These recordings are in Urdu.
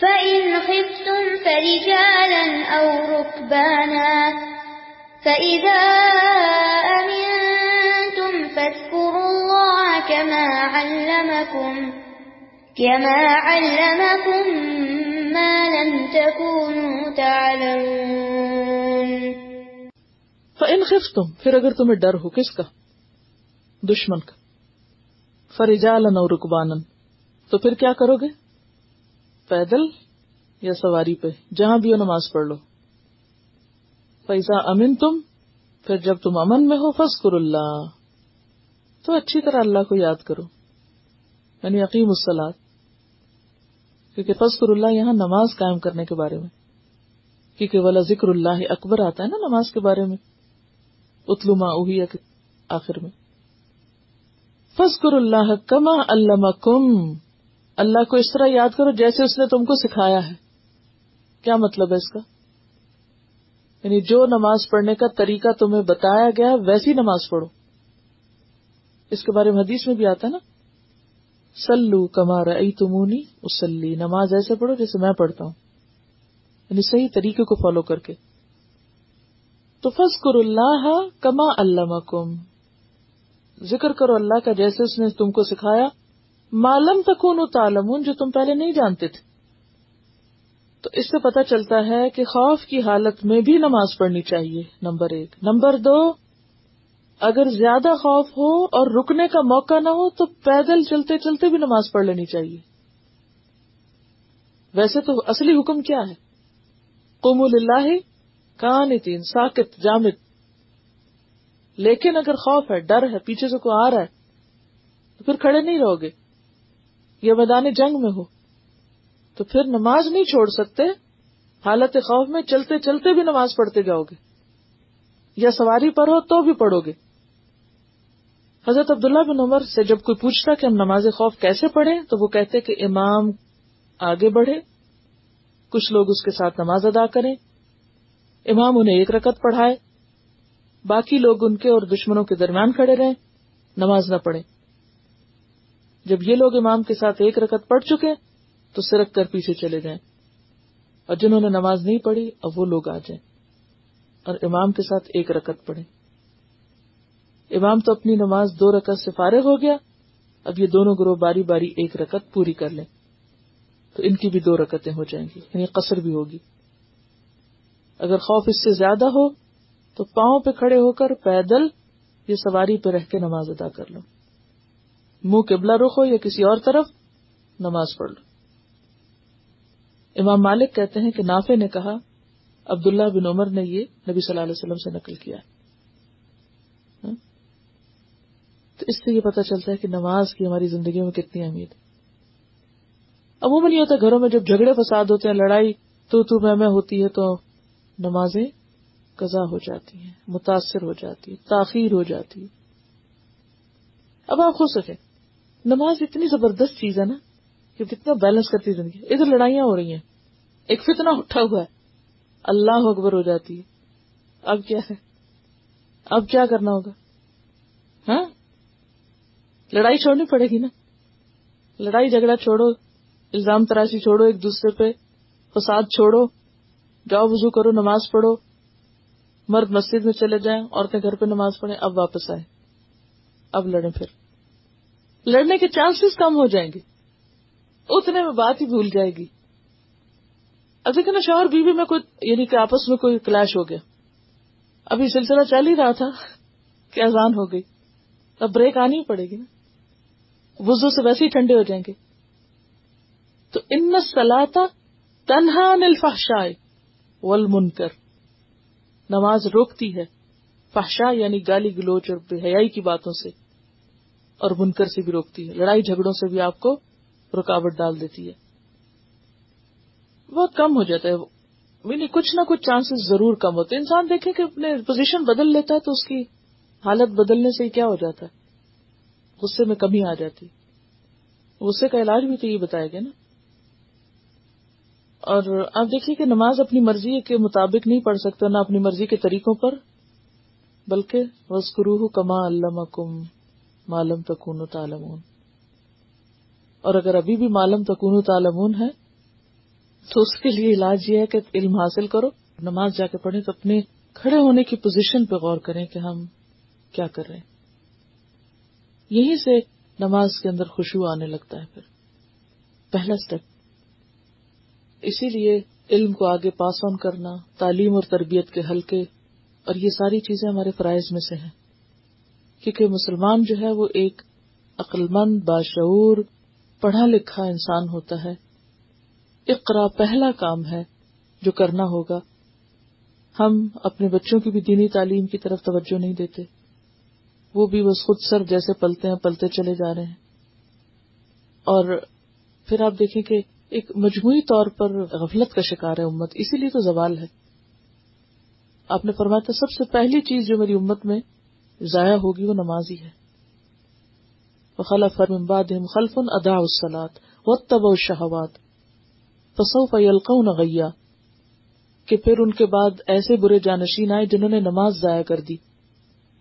فإن خفتم فرجالا أو ركبانا فإذا أمنتم فاذكروا الله كما علمكم كما علمكم ما لم تكونوا تعلمون فإن خفتم، پھر اگر تمہیں ڈر ہو، کس کا؟ دشمن کا۔ فرجالن اور رکبانن تو پھر کیا کرو گے؟ پیدل یا سواری پہ، جہاں بھی ہو نماز پڑھ لو۔ پیسہ امن تم پھر جب تم امن میں ہو فسکر اللہ تو اچھی طرح اللہ کو یاد کرو۔ یعنی عقیم السلاد کیونکہ فسکر اللہ یہاں نماز قائم کرنے کے بارے میں۔ کیونکہ والا ذکر اللہ اکبر آتا ہے نا نماز کے بارے میں۔ اتلو اوہی آخر میں۔ فسکر اللہ کما اللہ اللہ کو اس طرح یاد کرو جیسے اس نے تم کو سکھایا ہے۔ کیا مطلب ہے اس کا؟ یعنی جو نماز پڑھنے کا طریقہ تمہیں بتایا گیا ویسی نماز پڑھو۔ اس کے بارے میں حدیث میں بھی آتا ہے نا۔ سلو کمار تمونی اسلی نماز ایسے پڑھو جیسے میں پڑھتا ہوں۔ یعنی صحیح طریقے کو فالو کر کے۔ تو فضکر اللہ کما اللہ ذکر کرو اللہ کا جیسے اس نے تم کو سکھایا۔ معلوم تکون تعلمون، جو تم پہلے نہیں جانتے تھے۔ تو اس سے پتا چلتا ہے کہ خوف کی حالت میں بھی نماز پڑھنی چاہیے، نمبر ایک۔ نمبر دو، اگر زیادہ خوف ہو اور رکنے کا موقع نہ ہو، تو پیدل چلتے چلتے بھی نماز پڑھ لینی چاہیے۔ ویسے تو اصلی حکم کیا ہے؟ قوم اللہ کان تین ساکت، جامد۔ لیکن اگر خوف ہے، ڈر ہے، پیچھے سے کوئی آ رہا ہے، تو پھر کھڑے نہیں رہو گے۔ یا میدان جنگ میں ہو۔ تو پھر نماز نہیں چھوڑ سکتے، حالت خوف میں چلتے چلتے بھی نماز پڑھتے جاؤ گے۔ یا سواری پر ہو تو بھی پڑھو گے۔ حضرت عبداللہ بن عمر سے جب کوئی پوچھتا کہ ہم نماز خوف کیسے پڑھیں، تو وہ کہتے کہ امام آگے بڑھے، کچھ لوگ اس کے ساتھ نماز ادا کریں۔ امام انہیں ایک رکت پڑھائے، باقی لوگ ان کے اور دشمنوں کے درمیان کھڑے رہیں، نماز نہ پڑھیں۔ جب یہ لوگ امام کے ساتھ ایک رکت پڑھ چکے تو سرک کر پیچھے چلے جائیں اور جنہوں نے نماز نہیں پڑھی، اب وہ لوگ آ جائیں اور امام کے ساتھ ایک رکت پڑھے امام تو اپنی نماز دو رکت سے فارغ ہو گیا، اب یہ دونوں گروہ باری باری ایک رکت پوری کر لیں۔ تو ان کی بھی دو رکتیں ہو جائیں گی یعنی قصر بھی ہوگی۔ اگر خوف اس سے زیادہ ہو تو پاؤں پہ کھڑے ہو کر پیدل یہ سواری پہ رہ کے نماز ادا کر لو۔ منہ قبلہ رخ ہو یا کسی اور طرف نماز پڑھ لو۔ امام مالک کہتے ہیں کہ نافع نے کہا، عبداللہ بن عمر نے یہ نبی صلی اللہ علیہ وسلم سے نقل کیا۔ ہاں؟ تو اس سے یہ پتا چلتا ہے کہ نماز کی ہماری زندگی میں کتنی اہمیت ہے۔ عموماً یہ ہوتا ہے گھروں میں جب جھگڑے فساد ہوتے ہیں، لڑائی تو تو میں میں ہوتی ہے تو نمازیں قضا ہو جاتی ہیں، متاثر ہو جاتی ہے تاخیر ہو جاتی ہے اب آپ خود سکیں نماز اتنی زبردست چیز ہے نا کہ کتنا بیلنس کرتی زندگی۔ ادھر لڑائیاں ہو رہی ہیں۔ ایک فتنا اٹھا ہوا ہے۔ اللہ اکبر ہو جاتی ہے۔ اب کیا ہے؟ اب کیا کرنا ہوگا؟ ہاں؟ لڑائی چھوڑنی پڑے گی نا۔ لڑائی جھگڑا چھوڑو، الزام تراشی چھوڑو ایک دوسرے پہ، فساد چھوڑو، جاؤ وضو کرو، نماز پڑھو۔ مرد مسجد میں چلے جائیں، عورتیں گھر پہ نماز پڑھیں، اب واپس آئے اب لڑیں پھر۔ لڑنے کے چانسز کم ہو جائیں گے۔ اتنے میں بات ہی بھول جائے گی۔ اب دیکھیں نا، شوہر بیوی میں کوئی یعنی کہ آپس میں کوئی کلیش ہو گیا۔ ابھی سلسلہ چل ہی رہا تھا کہ اذان ہو گئی۔ اب بریک آنی پڑے گی نا۔ وزو سے ویسے ہی ٹھنڈے ہو جائیں گے۔ تو ان سلاتا تنہا نلفاشائے ول منکر نماز روکتی ہے۔ فحشا یعنی گالی گلوچ اور بے حیائی کی باتوں سے۔ اور منکر سے بھی روکتی ہے۔ لڑائی جھگڑوں سے بھی آپ کو رکاوٹ ڈال دیتی ہے۔ بہت کم ہو جاتا ہے۔ یعنی کچھ نہ کچھ چانسز ضرور کم ہوتے انسان دیکھے کہ اپنے پوزیشن بدل لیتا ہے تو اس کی حالت بدلنے سے کیا ہو جاتا ہے؟ غصے میں کمی آ جاتی غصے کا علاج بھی تو یہ بتایا گیا نا۔ اور آپ دیکھیے کہ نماز اپنی مرضی کے مطابق نہیں پڑھ سکتا نہ اپنی مرضی کے طریقوں پر، بلکہ وسکرو کما اللہ کم معلوم تکون تعلمون۔ اور اگر ابھی بھی معلوم تکون تعلمون ہے، تو اس کے لیے علاج یہ ہے کہ علم حاصل کرو، نماز جا کے پڑھیں تو اپنے کھڑے ہونے کی پوزیشن پہ غور کریں کہ ہم کیا کر رہے ہیں۔ یہیں سے نماز کے اندر خوشبو آنے لگتا ہے پھر۔ پہلا اسٹیپ اسی لیے علم کو آگے پاس آن کرنا، تعلیم اور تربیت کے حلقے، اور یہ ساری چیزیں ہمارے فرائض میں سے ہیں۔ کیونکہ مسلمان جو ہے وہ ایک عقلمند، باشعور پڑھا لکھا انسان ہوتا ہے۔ اقرا پہلا کام ہے جو کرنا ہوگا۔ ہم اپنے بچوں کی بھی دینی تعلیم کی طرف توجہ نہیں دیتے۔ وہ بھی بس خود سر جیسے پلتے ہیں، پلتے چلے جا رہے ہیں۔ اور پھر آپ دیکھیں کہ ایک مجموعی طور پر غفلت کا شکار ہے امت، اسی لیے تو زوال ہے۔ آپ نے فرمایا تھا، سب سے پہلی چیز جو میری امت میں ضائع ہوگی وہ نماز ہی ہے خلف خلف ادا السلات و تب فسوف یلقون غیا کہ پھر ان کے بعد ایسے برے جانشین آئے جنہوں نے نماز ضائع کر دی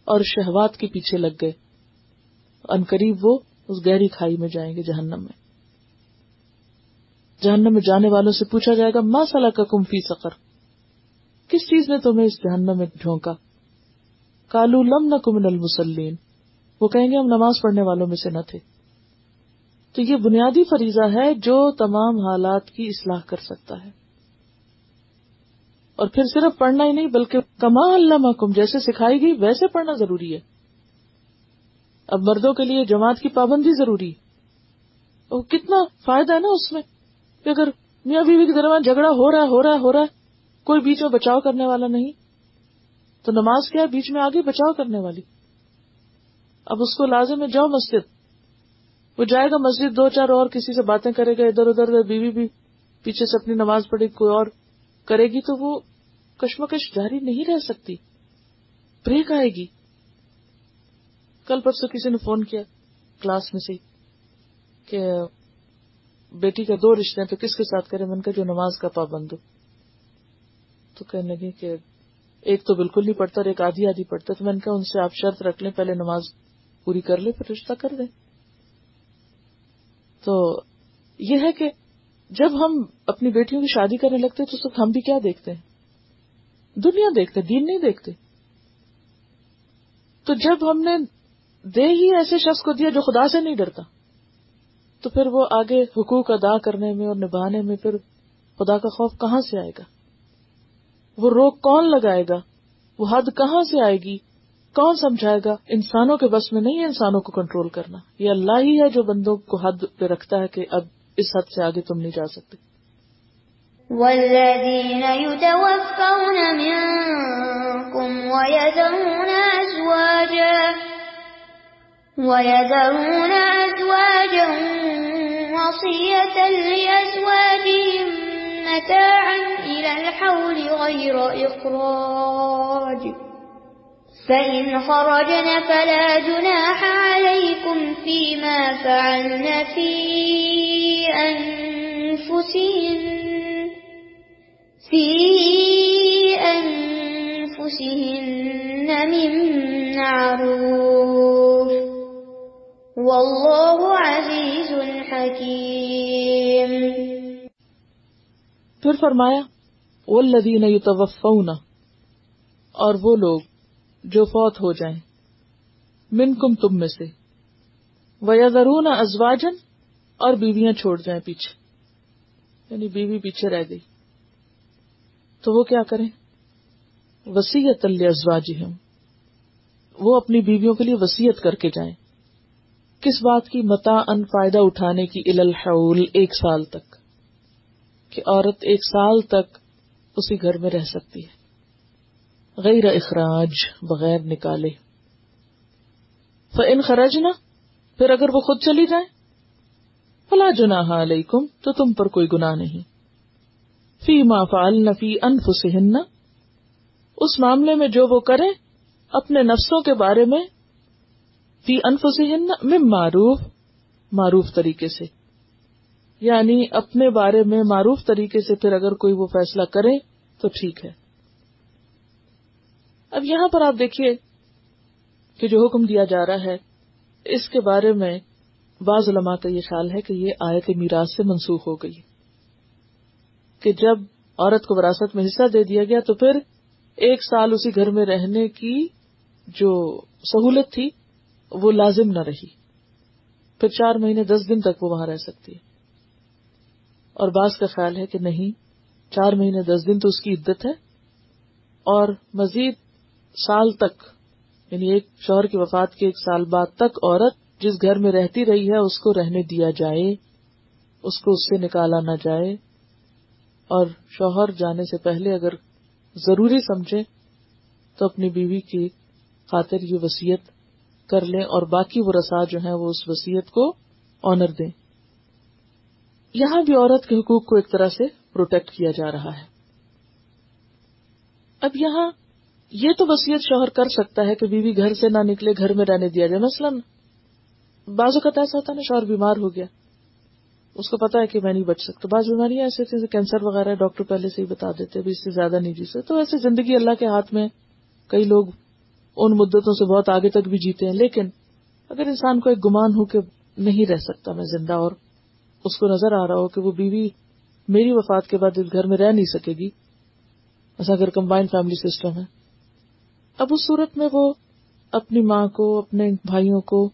اور شہوات کے پیچھے لگ گئے۔ ان قریب وہ اس گہری کھائی میں جائیں گے جہنم میں۔ جہنم میں جانے والوں سے پوچھا جائے گا، ما صلاح کا کم فی سقر؟ کس چیز نے تمہیں اس جہنم میں ڈھونکا؟ کالو لم نہ کمن المسلین وہ کہیں گے ہم نماز پڑھنے والوں میں سے نہ تھے۔ تو یہ بنیادی فریضہ ہے جو تمام حالات کی اصلاح کر سکتا ہے۔ اور پھر صرف پڑھنا ہی نہیں، بلکہ کما اللہ محکم جیسے سکھائی گئی، ویسے پڑھنا ضروری ہے۔ اب مردوں کے لیے جماعت کی پابندی ضروری۔ ہے کتنا فائدہ ہے نا اس میں؟ کہ اگر میاں بیوی کے درمیان جھگڑا ہو رہا ہے، ہو رہا ہے، ہو رہا ہے، کوئی بیچ میں بچاؤ کرنے والا نہیں۔ تو نماز کیا ہے بیچ میں آگے بچاؤ کرنے والی؟ اب اس کو لازم ہے جاؤ مسجد۔ وہ جائے گا مسجد، دو چار اور کسی سے باتیں کرے گا، ادھر ادھر، بیوی بھی پیچھے سے اپنی نماز پڑھے، کوئی اور کرے گی تو وہ کشمکش جاری نہیں رہ سکتی۔ بریک آئے گی۔ کل پرسوں کسی نے فون کیا کلاس میں سے کہ بیٹی کا دو رشتے ہیں، تو کس کے ساتھ کرے؟ من کا جو نماز کا پابند ہو۔ تو کہنے لگے کہ ایک تو بالکل نہیں پڑھتا اور ایک آدھی آدھی پڑھتا، تو میں نے کہا ان سے آپ شرط رکھ لیں، پہلے نماز پوری کر لیں، پھر رشتہ کر دیں۔ تو یہ ہے کہ جب ہم اپنی بیٹیوں کی شادی کرنے لگتے تو اس ہم بھی کیا دیکھتے ہیں؟ دنیا دیکھتے، دین نہیں دیکھتے۔ تو جب ہم نے دے ہی ایسے شخص کو دیا جو خدا سے نہیں ڈرتا، تو پھر وہ آگے حقوق ادا کرنے میں اور نبھانے میں، پھر خدا کا خوف کہاں سے آئے گا؟ وہ روک کون لگائے گا؟ وہ حد کہاں سے آئے گی؟ کون سمجھائے گا؟ انسانوں کے بس میں نہیں ہے انسانوں کو کنٹرول کرنا۔ یہ اللہ ہی ہے جو بندوں کو حد پہ رکھتا ہے کہ اب اس حد سے آگے تم نہیں جا سکتے۔ والذين يتوفون منكم ويذرون أزواجا ويذرون أزواجا وصية لأزواجهم متاعا إلى الحول غير إخراج. فإن خرجن فلا جناح عليكم فيما فعلن في أنفسهن في أنفسهن من معروف. والله عزيز حكيم. پھر فرمایا، والذین یتوفون۔ اور وہ لوگ جو فوت ہو جائیں من کم تم میں سے۔ وزرون ازواجن اور بیویاں چھوڑ جائیں پیچھے۔ یعنی بیوی پیچھے رہ گئی۔ تو وہ کیا کریں؟ وسیعت ازواج ہم وہ اپنی بیویوں کے لیے وسیعت کر کے جائیں۔ کس بات کی متا ان فائدہ اٹھانے کی الحول ایک سال تک۔ کہ عورت ایک سال تک اسی گھر میں رہ سکتی ہے۔ غیر اخراج بغیر نکالے۔ ان خرج نہ پھر اگر وہ خود چلی جائے، فلا جنا علیکم تو تم پر کوئی گنا نہیں۔ فی ما فعلن فی انفسہن اس معاملے میں جو وہ کریں، اپنے نفسوں کے بارے میں فی انفسہن من معروف معروف طریقے سے۔ یعنی اپنے بارے میں معروف طریقے سے پھر اگر کوئی وہ فیصلہ کرے تو ٹھیک ہے۔ اب یہاں پر آپ دیکھیے کہ جو حکم دیا جا رہا ہے، اس کے بارے میں بعض علماء کا یہ خیال ہے کہ یہ آیت میراث سے منسوخ ہو گئی۔ کہ جب عورت کو وراثت میں حصہ دے دیا گیا تو پھر ایک سال اسی گھر میں رہنے کی جو سہولت تھی وہ لازم نہ رہی۔ پھر چار مہینے، دس دن تک وہ وہاں رہ سکتی ہے۔ اور بعض کا خیال ہے کہ نہیں، چار مہینے، دس دن تو اس کی عدت ہے۔ اور مزید سال تک یعنی ایک شوہر کی وفات کے ایک سال بعد تک عورت جس گھر میں رہتی رہی ہے، اس کو رہنے دیا جائے، اس کو اس سے نکالا نہ جائے۔ اور شوہر جانے سے پہلے اگر ضروری سمجھے، تو اپنی بیوی کی خاطر یہ وسیعت کر لیں اور باقی وہ رسا جو ہیں، وہ اس وسیعت کو آنر دیں۔ یہاں بھی عورت کے حقوق کو ایک طرح سے پروٹیکٹ کیا جا رہا ہے۔ اب یہاں یہ تو وسیعت شوہر کر سکتا ہے کہ بیوی گھر سے نہ نکلے، گھر میں رہنے دیا جائے۔ مثلاً بعض اوقات ایسا ہوتا ہے نا، شوہر بیمار ہو گیا۔ اس کو پتا ہے کہ میں نہیں بچ سکتا۔ بعض بیماریاں ایسے جیسے کینسر وغیرہ، ڈاکٹر پہلے سے ہی بتا دیتے اس سے زیادہ نہیں جی سکتے۔ تو ایسے زندگی اللہ کے ہاتھ میں کئی لوگ ان مدتوں سے بہت آگے تک بھی جیتے ہیں۔ لیکن اگر انسان کو ایک گمان ہو کہ نہیں رہ سکتا میں زندہ اور اس کو نظر آ رہا ہو کہ وہ بیوی میری وفات کے بعد اس گھر میں رہ نہیں سکے گی۔ ایسا اگر کمبائنڈ فیملی سسٹم ہے۔ اب اس صورت میں وہ اپنی ماں کو، اپنے بھائیوں کو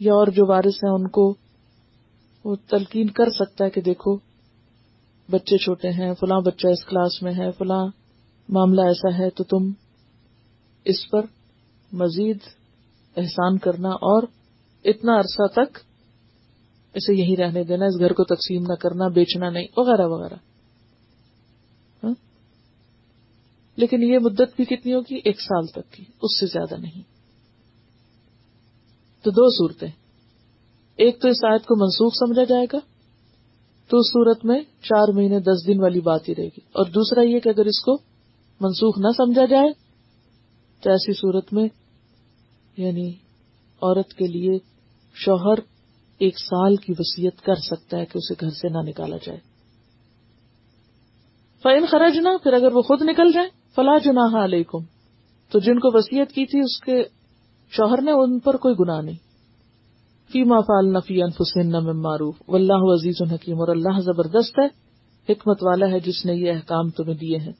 یا اور جو وارث ہیں ان کو وہ تلقین کر سکتا ہے کہ دیکھو، بچے چھوٹے ہیں، فلاں بچہ اس کلاس میں ہے، فلاں معاملہ ایسا ہے تو تم اس پر مزید احسان کرنا اور اتنا عرصہ تک اسے یہی رہنے دینا، اس گھر کو تقسیم نہ کرنا، بیچنا نہیں، وغیرہ وغیرہ۔ ہاں؟ لیکن یہ مدت بھی کتنی ہوگی؟ ایک سال تک کی، اس سے زیادہ نہیں۔ تو دو صورتیں۔ ایک تو اس آیت کو منسوخ سمجھا جائے گا، تو اس صورت میں چار مہینے، دس دن والی بات ہی رہے گی۔ اور دوسرا یہ کہ اگر اس کو منسوخ نہ سمجھا جائے، تو ایسی صورت میں یعنی عورت کے لیے شوہر ایک سال کی وسیعت کر سکتا ہے کہ اسے گھر سے نہ نکالا جائے۔ فائن خرج نہ پھر اگر وہ خود نکل جائے فلاں جناح علیکم تو جن کو وسیعت کی تھی، اس کے شوہر نے ان پر کوئی گناہ نہیں۔ فی ما فال نفی انفسن میں معروف۔ و اللہ عزیز الحکیم اور اللہ زبردست ہے، حکمت والا ہے، جس نے یہ احکام تمہیں دیے ہیں۔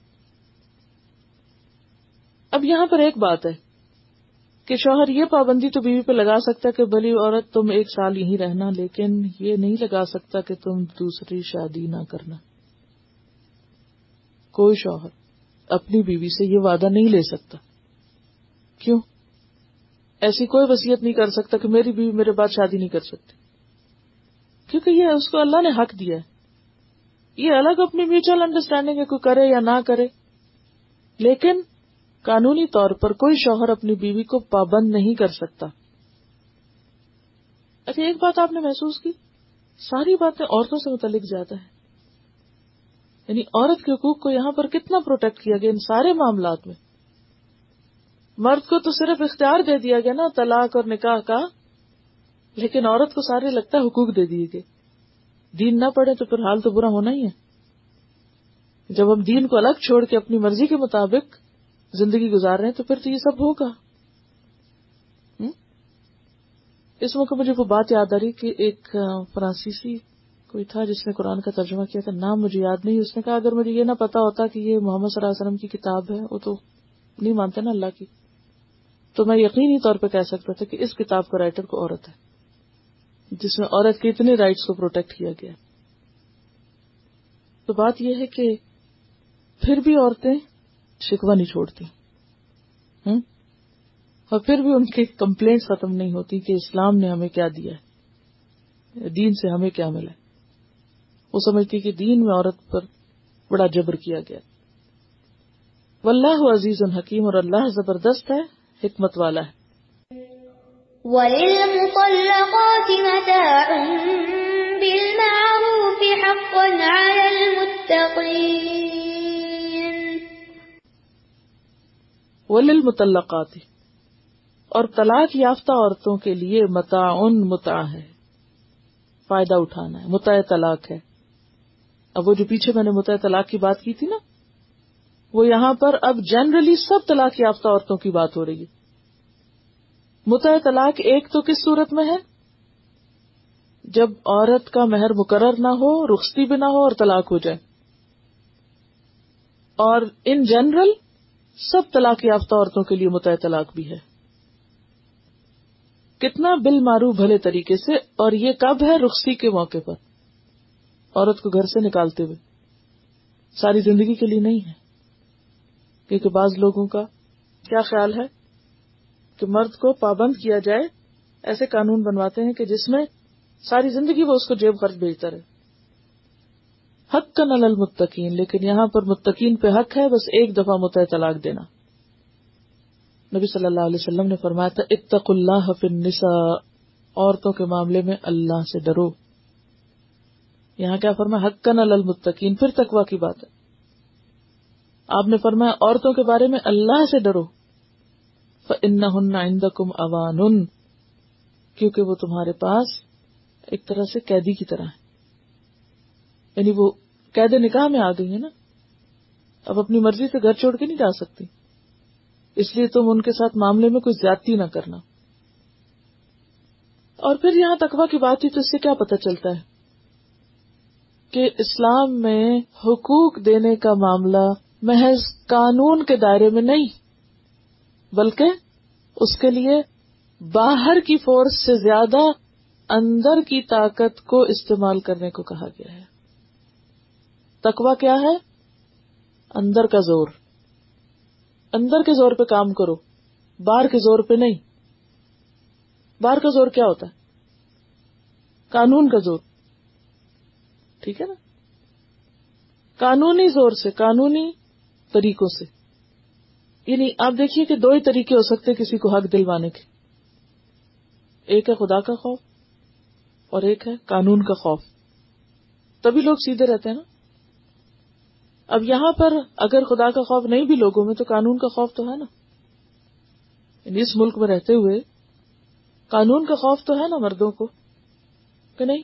اب یہاں پر ایک بات ہے۔ کہ شوہر یہ پابندی تو بیوی پہ لگا سکتا کہ بلی عورت تم ایک سال یہیں رہنا، لیکن یہ نہیں لگا سکتا کہ تم دوسری شادی نہ کرنا۔ کوئی شوہر اپنی بیوی سے یہ وعدہ نہیں لے سکتا۔ کیوں؟ ایسی کوئی وصیت نہیں کر سکتا کہ میری بیوی میرے بعد شادی نہیں کر سکتی۔ کیونکہ یہ اس کو اللہ نے حق دیا ہے۔ یہ الگ اپنی میوچل انڈرسٹینڈنگ ہے کوئی کرے یا نہ کرے۔ لیکن قانونی طور پر کوئی شوہر اپنی بیوی کو پابند نہیں کر سکتا۔ اچھا ایک بات آپ نے محسوس کی۔ ساری باتیں عورتوں سے متعلق زیادہ ہے یعنی عورت کے حقوق کو یہاں پر کتنا پروٹیکٹ کیا گیا ان سارے معاملات میں؟ مرد کو تو صرف اختیار دے دیا گیا نا، طلاق اور نکاح کا۔ لیکن عورت کو سارے لگتا ہے حقوق دے دیے گئے۔ دین نہ پڑے تو پھر حال تو برا ہونا ہی ہے۔ جب ہم دین کو الگ چھوڑ کے اپنی مرضی کے مطابق زندگی گزار رہے ہیں تو پھر تو یہ سب ہوگا۔ اس موقع مجھے وہ بات یاد آ رہی کہ ایک فرانسیسی کوئی تھا جس نے قرآن کا ترجمہ کیا تھا۔ نام مجھے یاد نہیں، اس نے کہا، اگر مجھے یہ نہ پتا ہوتا کہ یہ محمد صلی اللہ علیہ وسلم کی کتاب ہے، وہ تو نہیں مانتے نا اللہ کی۔ تو میں یقینی طور پہ کہہ سکتا تھا کہ اس کتاب کا رائٹر کو عورت ہے، جس میں عورت کے اتنے رائٹس کو پروٹیکٹ کیا گیا۔ تو بات یہ ہے کہ پھر بھی عورتیں شکوا نہیں چھوڑتی۔ اور پھر بھی ان کی کمپلینٹ ختم نہیں ہوتی کہ اسلام نے ہمیں کیا دیا ہے۔ دین سے ہمیں کیا ملا وہ سمجھتی کہ دین میں عورت پر بڑا جبر کیا گیا۔ واللہ عزیز الحکیم اور اللہ زبردست ہے، حکمت والا ہے۔ وَلِلْمُطَلَّقَاتِ مَتَاعٌ بِالْمَعْرُوفِ حَقًّا عَلَى الْمُتَّقِينَ وَلِلْمُطَلَّقَاتِ، اور طلاق یافتہ عورتوں کے لیے متاعن متع ہے، فائدہ اٹھانا ہے متع طلاق ہے۔ اب وہ جو پیچھے میں نے متع طلاق کی بات کی تھی نا، وہ یہاں پر اب جنرلی سب طلاق یافتہ عورتوں کی بات ہو رہی ہے۔ متع طلاق ایک تو کس صورت میں ہے؟ جب عورت کا مہر مقرر نہ ہو، رخصتی بھی نہ ہو اور طلاق ہو جائے۔ اور ان جنرل سب طلاق یافتہ عورتوں کے لیے متع طلاق بھی ہے۔ کتنا بل مارو بھلے طریقے سے اور یہ کب ہے رخصتی کے موقع پر؟ عورت کو گھر سے نکالتے ہوئے۔ ساری زندگی کے لیے نہیں ہے۔ کیونکہ بعض لوگوں کا کیا خیال ہے کہ مرد کو پابند کیا جائے، ایسے قانون بنواتے ہیں کہ جس میں ساری زندگی وہ اس کو جیب خرچ بھیجتا رہے۔ حق کا نل المتقین، لیکن یہاں پر متقین پہ حق ہے، بس ایک دفعہ متع طلاق دینا۔ نبی صلی اللہ علیہ وسلم نے فرمایا تھا اتق اللہ فی النساء، عورتوں کے معاملے میں اللہ سے ڈرو۔ یہاں کیا فرمایا؟ حق کا نل المتقین، پھر تقوا کی بات ہے۔ آپ نے فرمایا، عورتوں کے بارے میں اللہ سے ڈرو۔ عِندَكُمْ أَوَانٌ، کیونکہ وہ تمہارے پاس ایک طرح سے قیدی کی طرح ہے یعنی وہ قید نکاح میں آ گئی ہے نا، اب اپنی مرضی سے گھر چھوڑ کے نہیں جا سکتی۔ اس لیے تم ان کے ساتھ معاملے میں کوئی زیادتی نہ کرنا۔ اور پھر یہاں تقوا کی بات ہوئی تو اس سے کیا پتا چلتا ہے؟ کہ اسلام میں حقوق دینے کا معاملہ محض قانون کے دائرے میں نہیں، بلکہ اس کے لیے باہر کی فورس سے زیادہ اندر کی طاقت کو استعمال کرنے کو کہا گیا ہے۔ تکوا کیا ہے؟ اندر کا زور۔ اندر کے زور پہ کام کرو، باہر کے زور پہ نہیں۔ باہر کا زور کیا ہوتا ہے؟ قانون کا زور۔ ٹھیک ہے نا؟ قانونی زور سے، قانونی طریقوں سے۔ یعنی آپ دیکھیے کہ دو ہی طریقے ہو سکتے کسی کو حق دلوانے کے۔ ایک ہے خدا کا خوف اور ایک ہے قانون کا خوف۔ تبھی لوگ سیدھے رہتے ہیں نا؟ اب یہاں پر اگر خدا کا خوف نہیں بھی لوگوں میں، تو قانون کا خوف تو ہے نا۔ یعنی اس ملک میں رہتے ہوئے قانون کا خوف تو ہے نا مردوں کو، کہ نہیں؟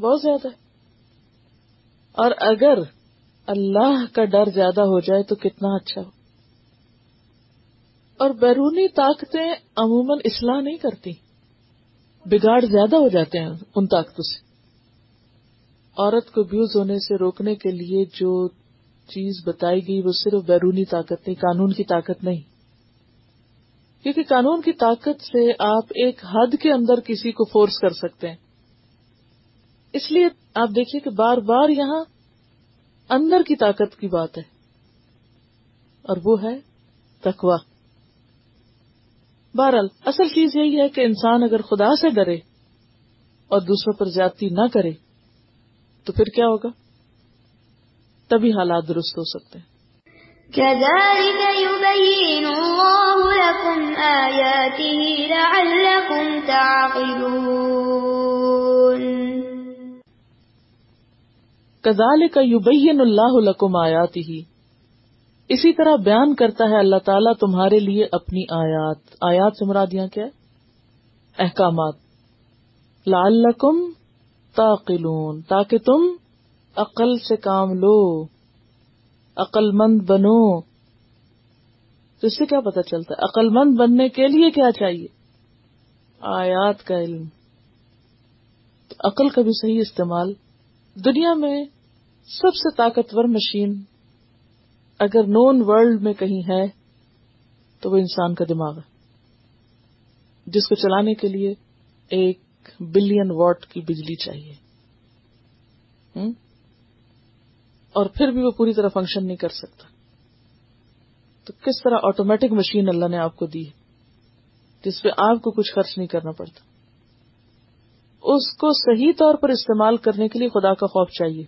بہت زیادہ۔ ہے اور اگر اللہ کا ڈر زیادہ ہو جائے تو کتنا اچھا۔ ہو اور بیرونی طاقتیں عموماً اصلاح نہیں کرتی، بگاڑ زیادہ ہو جاتے ہیں ان طاقتوں سے۔ عورت کو بیوز ہونے سے روکنے کے لیے جو چیز بتائی گئی وہ صرف بیرونی طاقت نہیں، قانون کی طاقت نہیں۔ کیونکہ قانون کی طاقت سے آپ ایک حد کے اندر کسی کو فورس کر سکتے ہیں۔ اس لیے آپ دیکھیے کہ بار بار یہاں اندر کی طاقت کی بات ہے۔ اور وہ ہے تقوا بہرحال، اصل چیز یہی ہے کہ انسان اگر خدا سے ڈرے اور دوسروں پر زیادتی نہ کرے تو پھر کیا ہوگا؟ تبھی حالات درست ہو سکتے ہیں۔ کزال کا یوبین اللہ لکم آیاتی ہی اسی طرح بیان کرتا ہے اللہ تعالیٰ تمہارے لیے اپنی آیات۔ آیات سے مرادیاں کیا احکامات۔ لال لکم تاقلون تاکہ تم عقل سے کام لو عقل مند بنو۔ تو اس سے کیا پتا چلتا ہے؟ عقل مند بننے کے لیے کیا چاہیے؟ آیات کا علم۔ تو عقل کا بھی صحیح استعمال۔ دنیا میں سب سے طاقتور مشین اگر نون ورلڈ میں کہیں ہے، تو وہ انسان کا دماغ ہے۔ جس کو چلانے کے لیے ایک بلین واٹ کی بجلی چاہیے۔ اور پھر بھی وہ پوری طرح فنکشن نہیں کر سکتا۔ تو کس طرح آٹومیٹک مشین اللہ نے آپ کو دی جس پہ آپ کو کچھ خرچ نہیں کرنا پڑتا۔ اس کو صحیح طور پر استعمال کرنے کے لیے خدا کا خوف چاہیے۔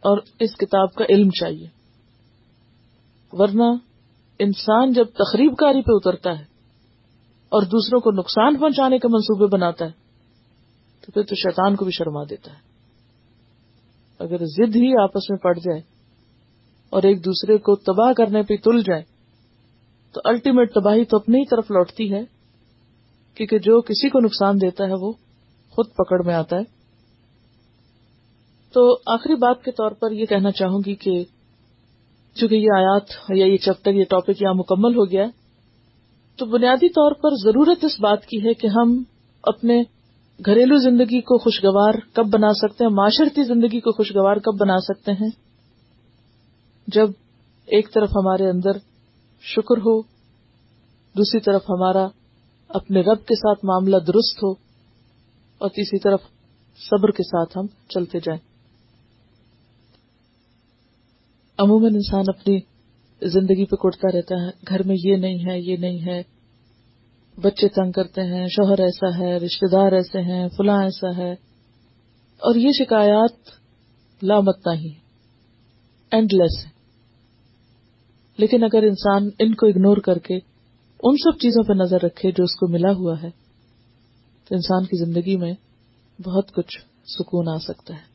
اور اس کتاب کا علم چاہیے۔ ورنہ انسان جب تقریب کاری پہ اترتا ہے اور دوسروں کو نقصان پہنچانے کے منصوبے بناتا ہے تو پھر تو شیطان کو بھی شرما دیتا ہے۔ اگر ضد ہی آپس میں پڑ جائے اور ایک دوسرے کو تباہ کرنے پہ تل جائے، تو الٹیمیٹ تباہی تو اپنی ہی طرف لوٹتی ہے، کیونکہ جو کسی کو نقصان دیتا ہے وہ خود پکڑ میں آتا ہے۔ تو آخری بات کے طور پر یہ کہنا چاہوں گی کہ چونکہ یہ آیات یا یہ چیپٹر، یہ ٹاپک یہاں مکمل ہو گیا تو بنیادی طور پر ضرورت اس بات کی ہے کہ ہم اپنے گھریلو زندگی کو خوشگوار کب بنا سکتے ہیں؟ معاشرتی زندگی کو خوشگوار کب بنا سکتے ہیں؟ جب ایک طرف ہمارے اندر شکر ہو، دوسری طرف ہمارا اپنے رب کے ساتھ معاملہ درست ہو اور تیسری طرف صبر کے ساتھ ہم چلتے جائیں۔ عموماً انسان اپنی زندگی پہ کٹتا رہتا ہے، گھر میں یہ نہیں ہے، یہ نہیں ہے۔ بچے تنگ کرتے ہیں، شوہر ایسا ہے رشتے دار ایسے ہیں، فلاں ایسا ہے۔ اور یہ شکایات لامت نہیں اینڈ لیس ہے لیکن اگر انسان ان کو اگنور کر کے ان سب چیزوں پہ نظر رکھے جو اس کو ملا ہوا ہے، تو انسان کی زندگی میں بہت کچھ سکون آ سکتا ہے۔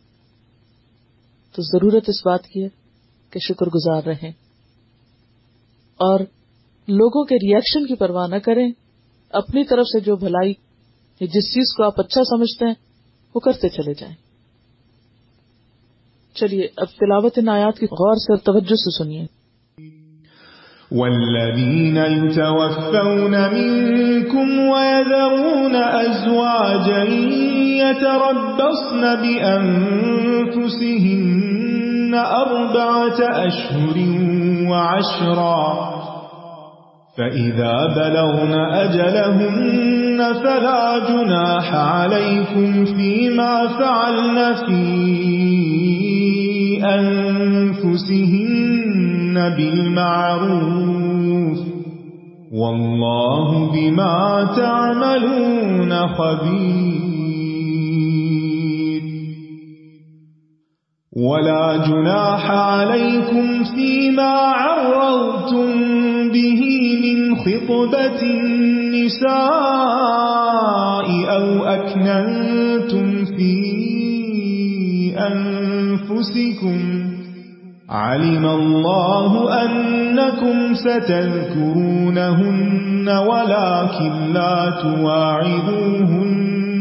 تو ضرورت اس بات کی ہے کہ شکر گزار رہیں۔ اور لوگوں کے ریئیکشن کی پرواہ نہ کریں۔ اپنی طرف سے جو بھلائی جس چیز کو آپ اچھا سمجھتے ہیں، وہ کرتے چلے جائیں۔ چلیے، اب تلاوت ان آیات کی غور سے توجہ سے سنیے۔ والذين يتوفون منكم ويذرون أزواجا يتربصن بأنفسهن أربعة أشهر وعشرا فإذا بلغن أجلهن فلا جناح عليكم فيما فَعَلْنَ فِي أَنفُسِهِنَّ بِالْمَعْرُوفِ وَاللَّهُ بِمَا تَعْمَلُونَ خَبِيرٌ ولا جناح عليكم فيما عرضتم به من خطبة النساء أو أكننتم في أنفسكم. علم الله أنكم ستذكرونهن ولكن لا تواعدوهن.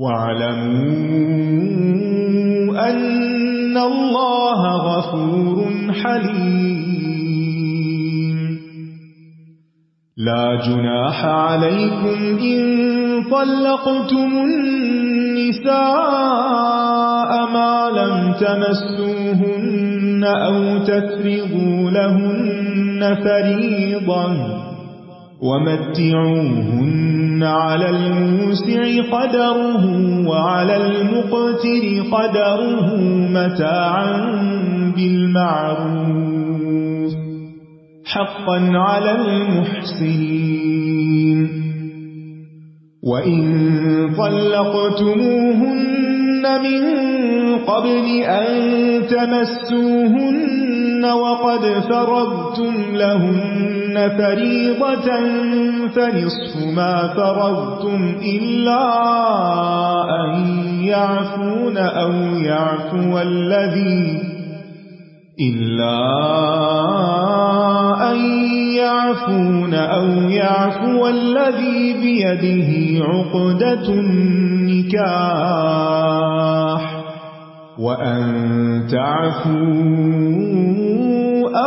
واعلموا أن الله غفور حليم. لا جناح عليكم إن طلقتم النساء ما لم تمسوهن أو تفرضوا لهن فريضا ومتعوهن على الموسع قدره وعلى المقتر قدره متاعا بالمعروف، حقا على المحسنين. وإن طلقتموهن من قبل أن تمسوهن وقد فرضتم لهن فريضة فنصف ما فرضتم إلا أن يعفون أو يعفو الذي إلا أن يعفون أو يعفو الذي بيده عقدة النكاح وأن تعفوا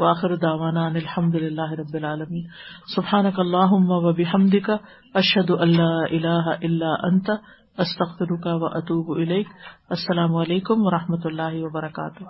واخر دعوانا ان الحمد للہ رب العالمین. سبحانک اللہم و بحمدک، اشہد ان لا الہ الا انت، استغفرک و اتوب الیک. السلام علیکم و رحمۃ اللہ وبرکاتہ.